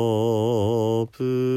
ープ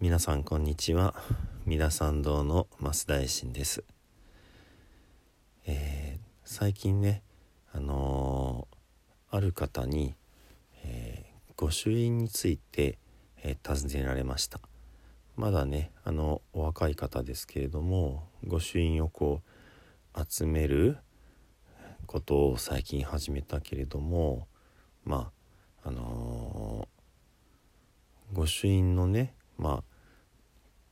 皆さんこんにちは。皆さん堂の増大臣です、えー、最近ねあのー、ある方に、えー、御朱印について、え尋ねられましたまだねあのお若い方ですけれども御朱印をこう集めることを最近始めたけれどもまああの御朱印のねまあ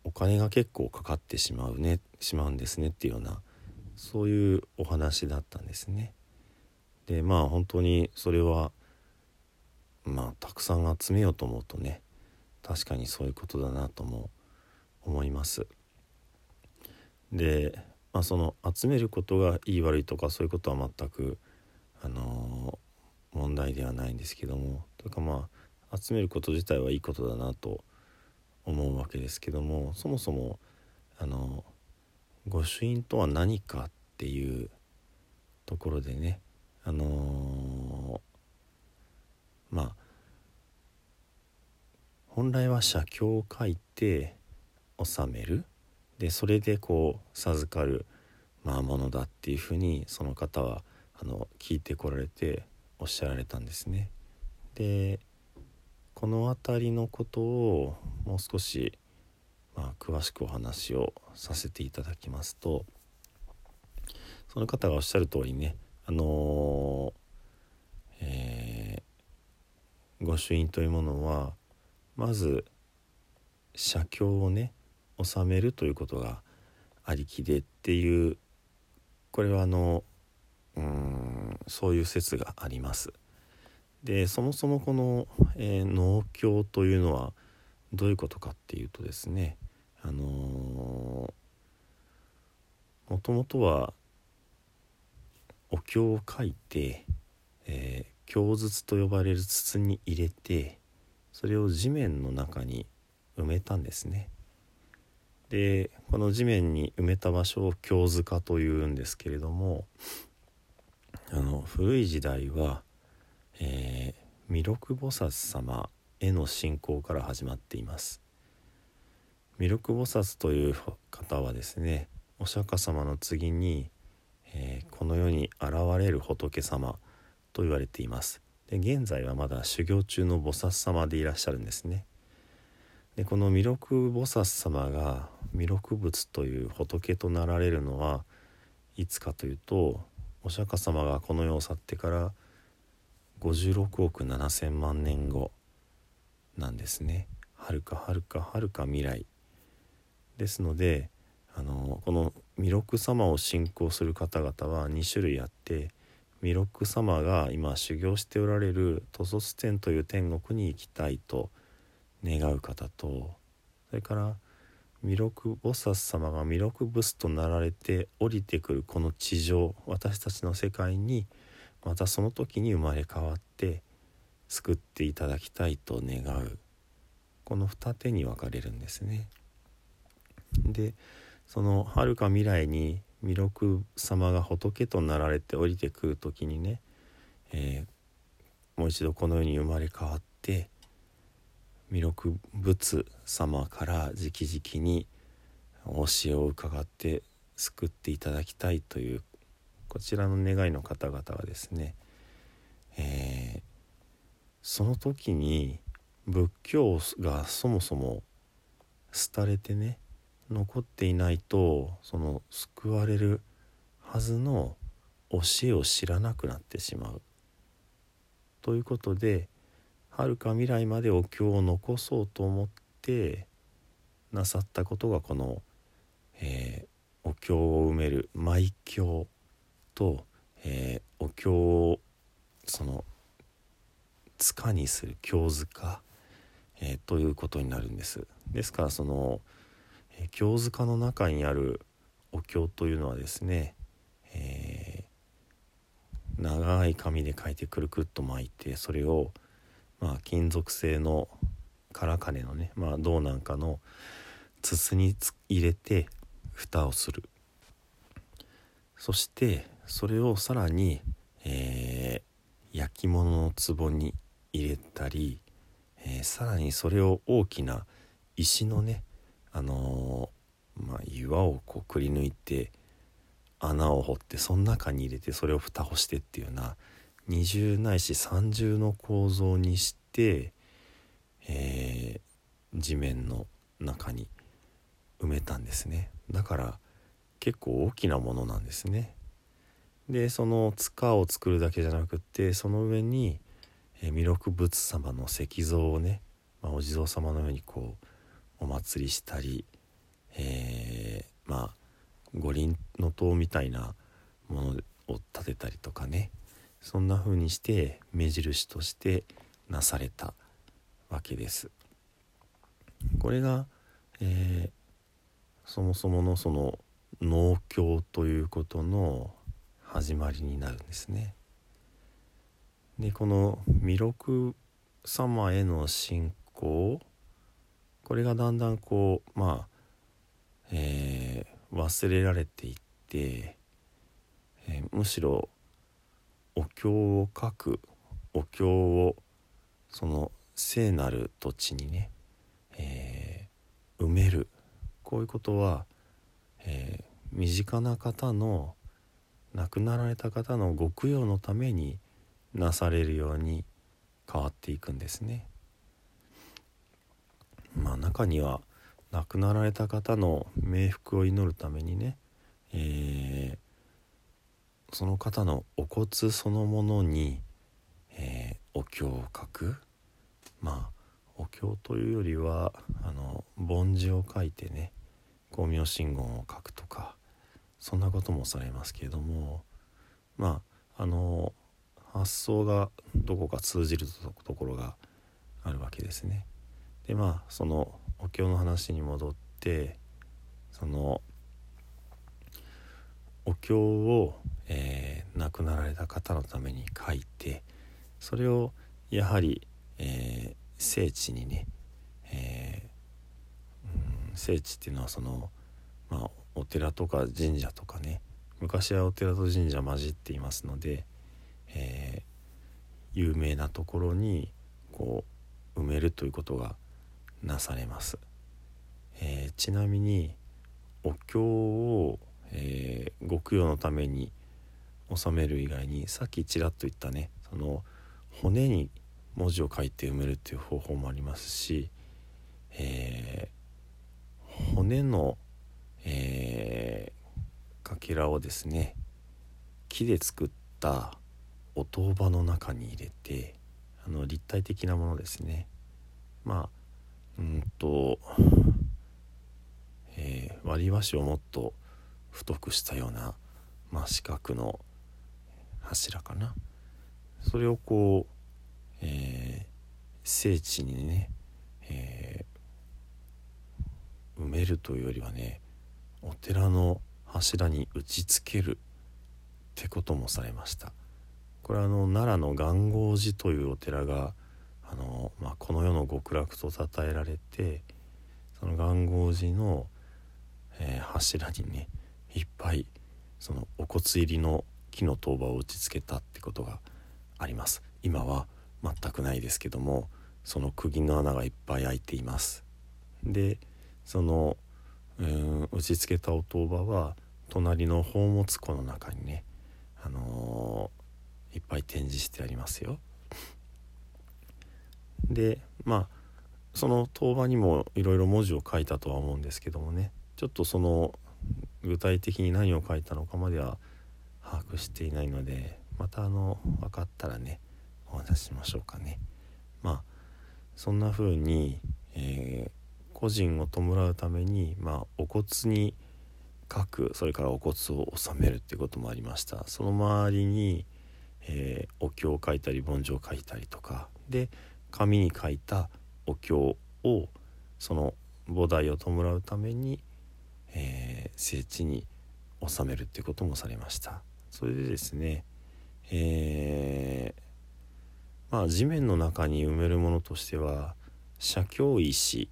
お金が結構かかってしまうねしまうんですねっていうようなそういうお話だったんですね。でまあ本当にそれはまあたくさん集めようと思うとね確かにそういうことだなとも思います。で、まあ、その集めることがいい悪いとかそういうことは全く、あのー、問題ではないんですけどもというかまあ集めること自体はいいことだなと思うわけですけどもそもそもあの御朱印とは何かっていうところでねあのー、まあ本来は写経を書いて納めるでそれでこう授かる、まあ、ものだっていうふうにその方はあの聞いてこられておっしゃられたんですね。でこの辺りのことをもう少し、まあ、詳しくお話をさせていただきますとその方がおっしゃる通りねあのー、えー、御朱印というものはまず写経をね収めるということがありきでっていうこれはあのうんそういう説があります。でそもそもこの、えー、農協というのはどういうことかっていうとですねあのもともとはお経を書いて、えー、経筒と呼ばれる筒に入れてそれを地面の中に埋めたんですね。でこの地面に埋めた場所を経塚というんですけれどもあの古い時代はえー、弥勒菩薩様への信仰から始まっています弥勒菩薩という方はですねお釈迦様の次に、えー、この世に現れる仏様と言われています現在はまだ修行中の菩薩様でいらっしゃるんですね。でこの弥勒菩薩様が弥勒仏という仏となられるのはいつかというとお釈迦様がこの世を去ってから56億7,000万年後なんですね。はるかはるかはるか未来。ですのであのこの弥勒様を信仰する方々は2種類あって弥勒様が今修行しておられるトソス天という天国に行きたいと願う方とそれから弥勒菩薩様が弥勒仏となられて降りてくるこの地上私たちの世界にまたその時に生まれ変わって、救っていただきたいと願うこの二手に分かれるんですね。でそのはるか未来に弥勒様が仏となられて降りてくる時にね、えー、もう一度この世に生まれ変わって弥勒仏様から直々に教えを伺って救っていただきたいというこちらの願いの方々はですね、えー、その時に仏教がそもそも廃れてね残っていないとその救われるはずの教えを知らなくなってしまう。ということではるか未来までお経を残そうと思ってなさったことがこの、えー、お経を埋める埋経と、えー、お経をその塚にする経塚、えー、ということになるんです。ですからそのえ経塚の中にあるお経というのはですね、えー、長い紙で書いてくるくっと巻いてそれを、まあ、金属製の空金のね、まあ、銅なんかの筒に入れて蓋をする。そしてそれをさらに、えー、焼き物の壺に入れたり、えー、さらにそれを大きな石のねあのー、まあ、岩をこうくり抜いて穴を掘ってその中に入れてそれを蓋をしてっていうような二重ないし三重の構造にして、えー、地面の中に埋めたんですね。だから結構大きなものなんですね。でその塚を作るだけじゃなくってその上に、え、弥勒仏様の石像をね、まあ、お地蔵様のようにこうお祭りしたり、えー、まあ五輪の塔みたいなものを建てたりとかねそんな風にして目印としてなされたわけです。これが、えー、そもそものその農協ということの始まりになるんですね。でこの弥勒様への信仰これがだんだんこうまあ、えー、忘れられていって、えー、むしろお経を書くお経をその聖なる土地にね、えー、埋めるこういうことは、え、身近な方の亡くなられた方のご供養のためになされるように変わっていくんですね。まあ中には亡くなられた方の冥福を祈るためにね、えー、その方のお骨そのものに、えー、お経を書くまあお経というよりはあの梵字を書いてね光明真言を書くとかそんなこともされますけれどもまああの発想がどこか通じるところがあるわけですね。でまあそのお経の話に戻ってそのお経を、えー、亡くなられた方のために書いてそれをやはり、えー、聖地にね、えー、うん、聖地っていうのはその、まあ、お寺とか神社とかね昔はお寺と神社混じっていますので、え有名なところにこう埋めるということがなされます、えー、ちなみにお経を、えー、ご供養のために納める以外にさっきちらっと言ったねその骨に文字を書いて埋めるっていう方法もありますし、えー、骨の、えー、かけらをですね木で作ったお塔場の中に入れてあの立体的なものですね。まあうんと、えー、割り箸をもっと太くしたような、まあ、四角の柱かな。それをこう、えー、聖地にね、えー、埋めるというよりはねお寺の柱に打ちつけるってこともされました。これはあの奈良の元号寺というお寺があの、まあ、この世の極楽と称えられてその元号寺の、えー、柱にねいっぱいそのお骨入りの木の塔場を打ちつけたってことがあります。今は全くないですけどもその釘の穴がいっぱい開いています。でそのうん打ちつけたお塔場は隣の宝物庫の中にね、あのー、いっぱい展示してありますよ。でまあその当場にもいろいろ文字を書いたとは思うんですけどもね。ちょっとその具体的に何を書いたのかまでは把握していないのでまたあの分かったらねお話ししましょうかね。まあそんな風に、えー、個人を弔うために、まあ、お骨に書くそれからお骨を納めるっていうこともありました。その周りに、えー、お経を書いたり梵字を書いたりとか。で紙に書いたお経をその菩提を弔うために、えー、聖地に納めるっていうこともされました。それでですね、えー、まあ地面の中に埋めるものとしては写経石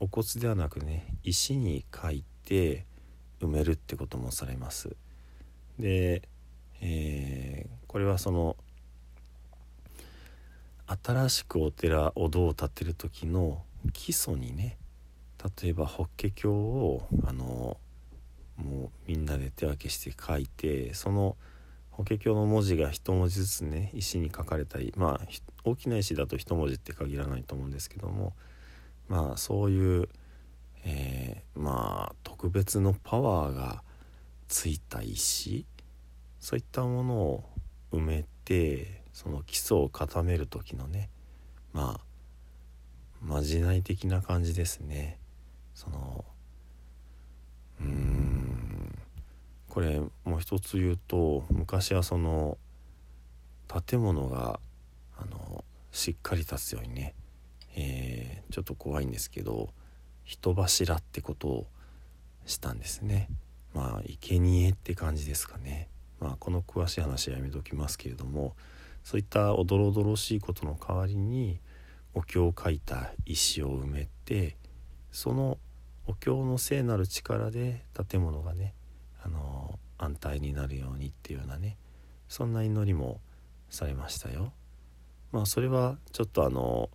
お骨ではなくね石に書いて埋めるってこともされます。で、えー、これはその新しくお寺お堂を建てる時の基礎にね例えば法華経をあのもうみんなで手分けして書いてその法華経の文字が一文字ずつね石に書かれたりまあ大きな石だと一文字って限らないと思うんですけどもまあそういう、えー、まあ特別のパワーがついた石そういったものを埋めてその基礎を固める時のねまあまじない的な感じですね。そのうんこれもう一つ言うと昔はその建物があのしっかり立つようにね、えー、ちょっと怖いんですけど人柱ってことをしたんですね。まあ生贄って感じですかね。まあこの詳しい話はやめときますけれどもそういったおどろおどろしいことの代わりにお経を書いた石を埋めてそのお経の聖なる力で建物がねあの安泰になるようにっていうようなねそんな祈りもされましたよ。まあそれはちょっとあの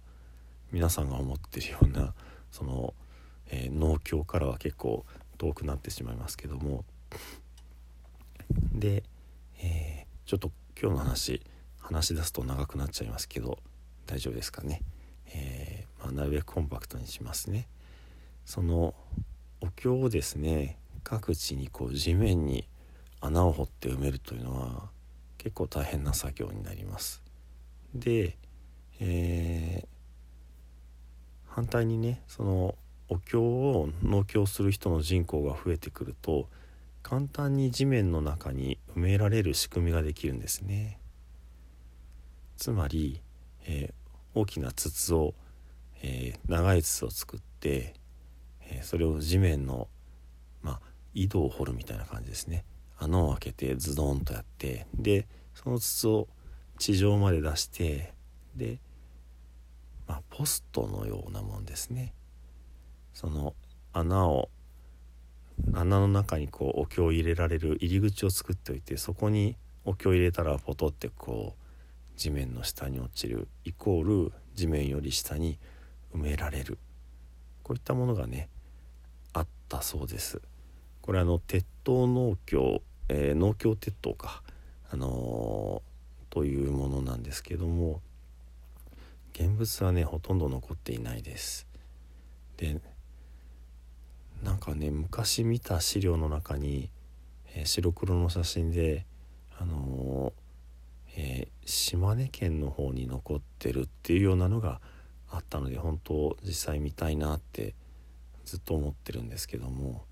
皆さんが思ってるようなその、えー、農協からは結構遠くなってしまいますけどもで、えー、ちょっと今日の話話し出すと長くなっちゃいますけど大丈夫ですかね、えー、まあ、なるべくコンパクトにしますね。そのお経をですね各地にこう地面に穴を掘って埋めるというのは結構大変な作業になります。で、えー、反対にねそのお経を農協する人の人口が増えてくると簡単に地面の中に埋められる仕組みができるんですね。つまり、えー、大きな筒を、えー、長い筒を作って、えー、それを地面の、まあ、井戸を掘るみたいな感じですね。穴を開けてズドンとやってでその筒を地上まで出してで、まあ、ポストのようなもんですね。その穴を穴の中にこうお経を入れられる入り口を作っておいてそこにお経を入れたらポトってこう地面の下に落ちるイコール地面より下に埋められる。こういったものがねあったそうです。これあの鉄塔農協、えー、農協鉄塔か。あのー、というものなんですけども現物はねほとんど残っていないです。でなんかね昔見た資料の中に、えー、白黒の写真であのーえー、島根県の方に残ってるっていうようなのがあったので本当実際見たいなってずっと思ってるんですけども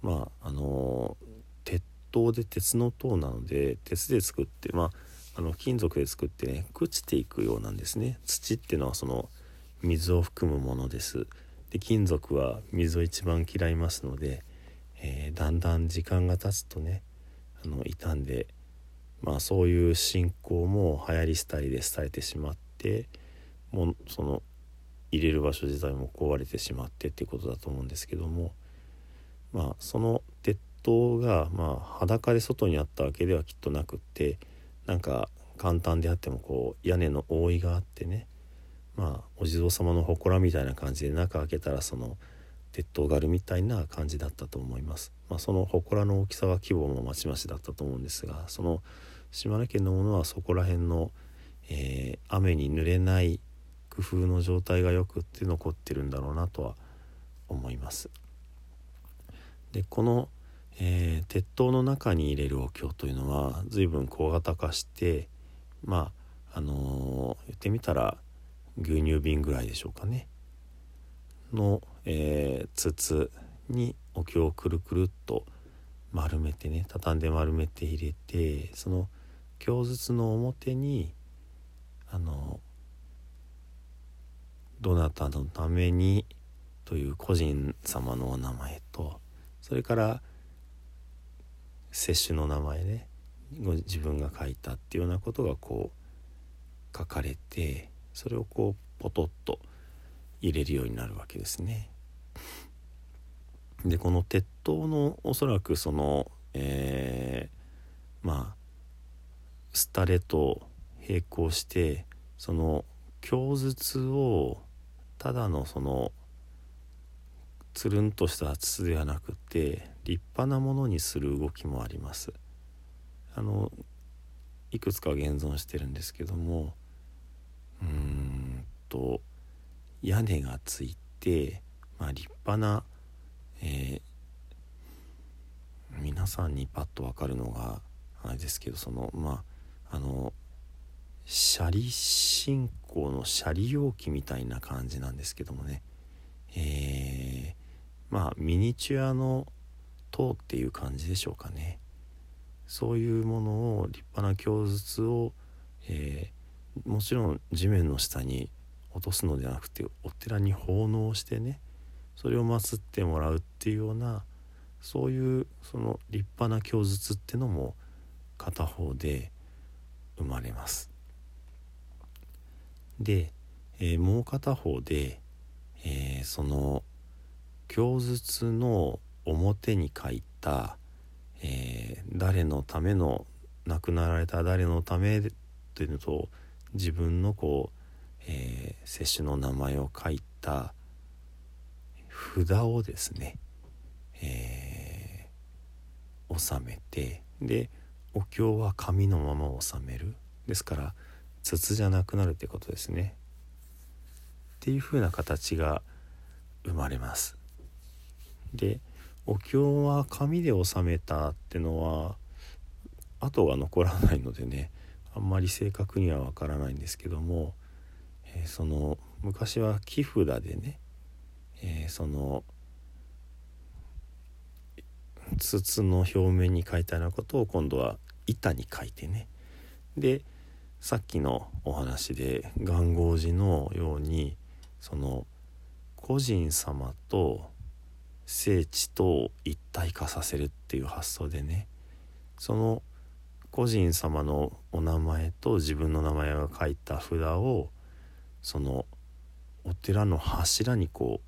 まああの鉄塔で鉄の塔なので鉄で作ってまああの金属で作ってね朽ちていくようなんですね。土っていうのはその水を含むものです。で金属は水を一番嫌いますので、えー、だんだん時間が経つとねあの傷んでまあそういう信仰も流行り廃りで伝えてしまってもうその入れる場所自体も壊れてしまってっていうことだと思うんですけどもまあその鉄塔がまあ裸で外にあったわけではきっとなくってなんか簡単であってもこう屋根の覆いがあってねまあお地蔵様の祠みたいな感じで中開けたらその鉄塔があるみたいな感じだったと思います。まあ、その祠の大きさは規模もまちまちだったと思うんですがその島根県のものはそこら辺の、えー、雨に濡れない工夫の状態がよくって残ってるんだろうなとは思います。でこの、えー、鉄塔の中に入れるお経というのは随分小型化してまああのー、言ってみたら牛乳瓶ぐらいでしょうかねの、えー、筒にお経をくるくるっと丸めてね畳んで丸めて入れてその経筒の表にあのどなたのためにという個人様のお名前とそれから接種の名前ねご自分が書いたっていうようなことがこう書かれてそれをこうポトッと入れるようになるわけですね。でこの鉄塔のおそらくその、えー、まあスタレと並行してその供筒をただのそのつるんとした筒ではなくて立派なものにする動きもあります。あのいくつか現存してるんですけどもうんと屋根がついて、まあ、立派な、えー、皆さんにパッと分かるのがあれですけどそのまああの斜里信仰の斜里容器みたいな感じなんですけどもね。えー、まあミニチュアの塔っていう感じでしょうかね。そういうものを立派な供述を、えー、もちろん地面の下に落とすのではなくてお寺に奉納してねそれを祀ってもらうっていうようなそういうその立派な供述ってのも片方で生まれます。で、えー、もう片方で、えー、その供述の表に書いた、えー、誰のための亡くなられた誰のためというのと自分のこうえー、接種の名前を書いた札をですね、えー、収めてでお経は紙のまま収める。ですから筒じゃなくなるってことですね。っていう風な形が生まれます。でお経は紙で収めたってのは跡が残らないのでねあんまり正確にはわからないんですけどもえー、その昔は木札でね、えー、その筒の表面に書いたようなことを今度は板に書いてねでさっきのお話で元号寺のようにその個人様と聖地と一体化させるっていう発想でねその個人様のお名前と自分の名前が書いた札をそのお寺の柱にこ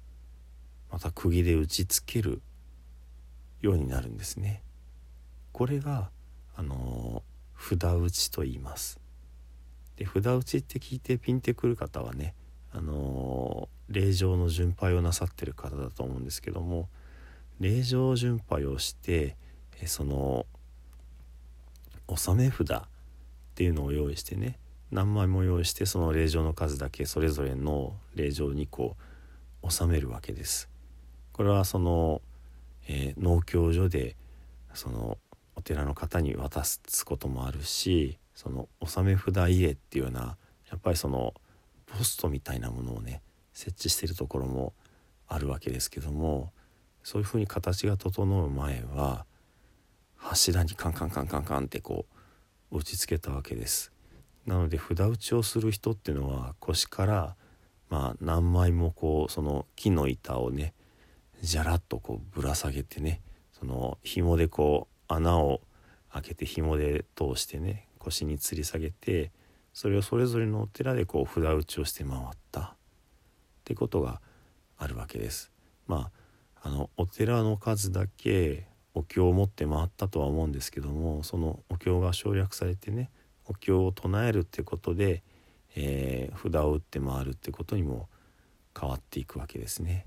うまた釘で打ちつけるようになるんですね。これがあの札打ちと言います。で札打ちって聞いてピンってくる方はねあの霊場の巡拝をなさってる方だと思うんですけども霊場巡拝をしてえその納め札っていうのを用意してね何枚も用意してその霊場の数だけそれぞれの霊場にこう収めるわけです。これはその、えー、農協所でそのお寺の方に渡すこともあるしその納め札家っていうようなやっぱりそのポストみたいなものをね設置してるところもあるわけですけどもそういうふうに形が整う前は柱にカンカンカンカンカンってこう打ちつけたわけです。なので札打ちをする人っていうのは腰からまあ何枚もこうその木の板をねじゃらっとこうぶら下げてねその紐でこう穴を開けて紐で通してね腰に吊り下げてそれをそれぞれのお寺でこう札打ちをして回ったってことがあるわけです。まあ、あのお寺の数だけお経を持って回ったとは思うんですけどもそのお経が省略されてねお経を唱えるってことで、えー、札を打って回るってことにも変わっていくわけですね。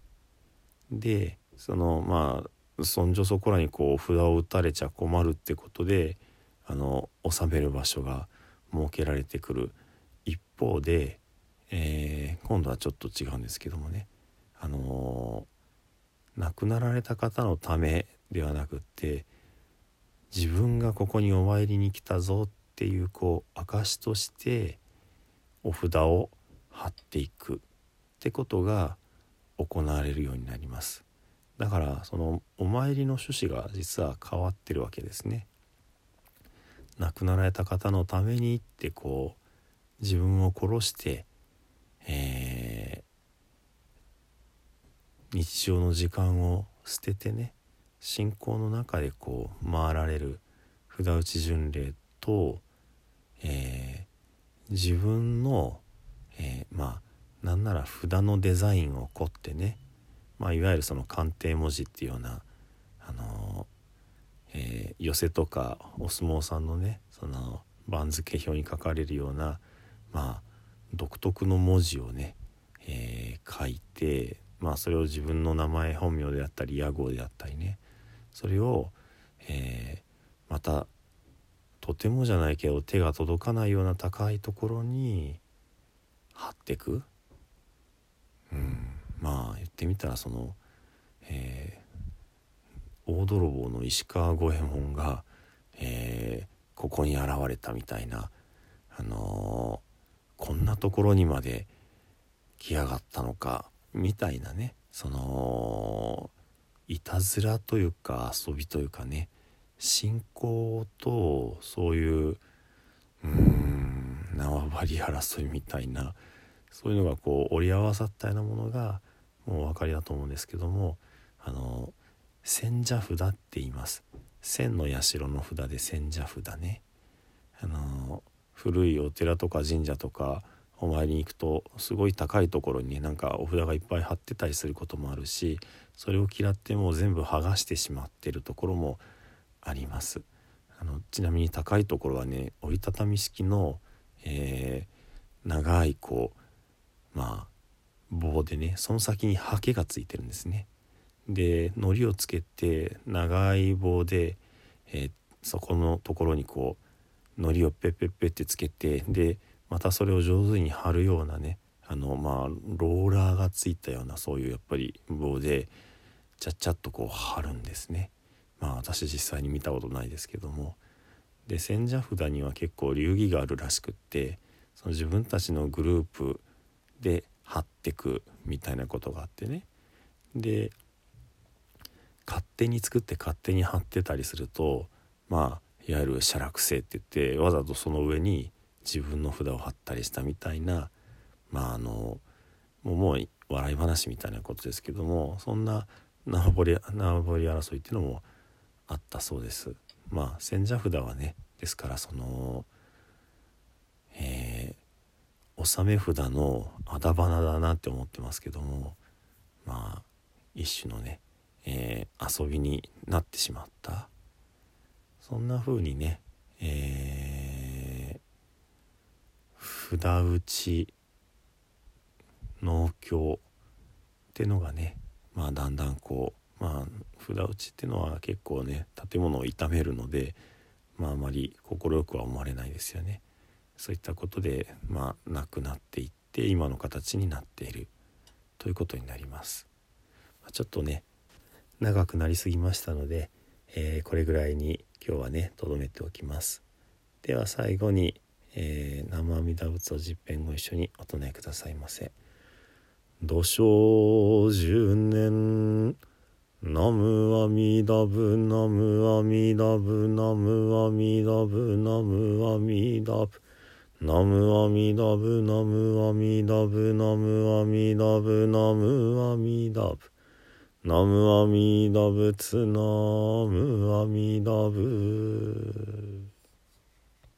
でそのまあそんじょそこらにこう札を打たれちゃ困るってことであの収める場所が設けられてくる。一方で、えー、今度はちょっと違うんですけどもね、あのー、亡くなられた方のためではなくって自分がここにお参りに来たぞっていうこう証としてお札を貼っていくってことが行われるようになります。だからそのお参りの趣旨が実は変わってるわけですね。亡くなられた方のためにってこう自分を殺して、えー、日常の時間を捨ててね信仰の中でこう回られる札打ち巡礼と、えー、自分の、えー、まあなんなら札のデザインを凝ってね、まあ、いわゆるその鑑定文字っていうような、あのえー、寄せとかお相撲さんのねその番付表に書かれるような、まあ、独特の文字をね、えー、書いて、まあ、それを自分の名前本名であったり屋号であったりねそれを、えー、またとてもじゃないけど手が届かないような高いところに貼ってく。うん。ってみたらその、えー、大泥棒の石川五右衛門が、えー、ここに現れたみたいな、あのー、こんなところにまで来やがったのかみたいなねそのいたずらというか遊びというかね信仰とそういううん縄張り争いみたいなそういうのがこう折り合わさったようなものがもうお分かりだと思うんですけどもあの千社札って言います。千の社の札で千社札ね。あの古いお寺とか神社とかお参りに行くとすごい高いところにねなんかお札がいっぱい貼ってたりすることもあるしそれを嫌ってもう全部剥がしてしまってるところもあります。あのちなみに高いところはね折りたたみ式の、えー、長いこうまあ棒でねその先にハケがついてるんですね。で糊をつけて長い棒で、えー、そこのところにこう糊をペッペッペッってつけてでまたそれを上手に貼るようなねあのまあローラーがついたようなそういうやっぱり棒でちゃっちゃっとこう貼るんですね。まあ私実際に見たことないですけどもで千社札には結構流儀があるらしくってその自分たちのグループで貼ってくみたいなことがあってねで勝手に作って勝手に貼ってたりするとまあいわゆる写楽性って言ってわざとその上に自分の札を貼ったりしたみたいなまああのもう笑い話みたいなことですけどもそんな縄張り縄張り争いっていうのもあったそうです。まあ千社札はねですからその納め札のあだ花だなって思ってますけどもまあ一種のね、えー、遊びになってしまったそんな風にね、えー、札打ち農協ってのがねまあだんだんこうまあ札打ちってのは結構ね建物を傷めるのでまああまり快くは思われないですよね。そういったことでまあなくなっていって今の形になっているということになります。ちょっとね長くなりすぎましたので、えー、これぐらいに今日はねとどめておきます。では最後に、えー、生阿弥陀仏を十遍ご一緒にお唱えくださいませ。土生十年ナムアミダブナムアミダブナムアミダブナムアミダブナムアミダブナムアミダブナムアミダブナムアミダブ。ナムアミダブツナムアミダブ。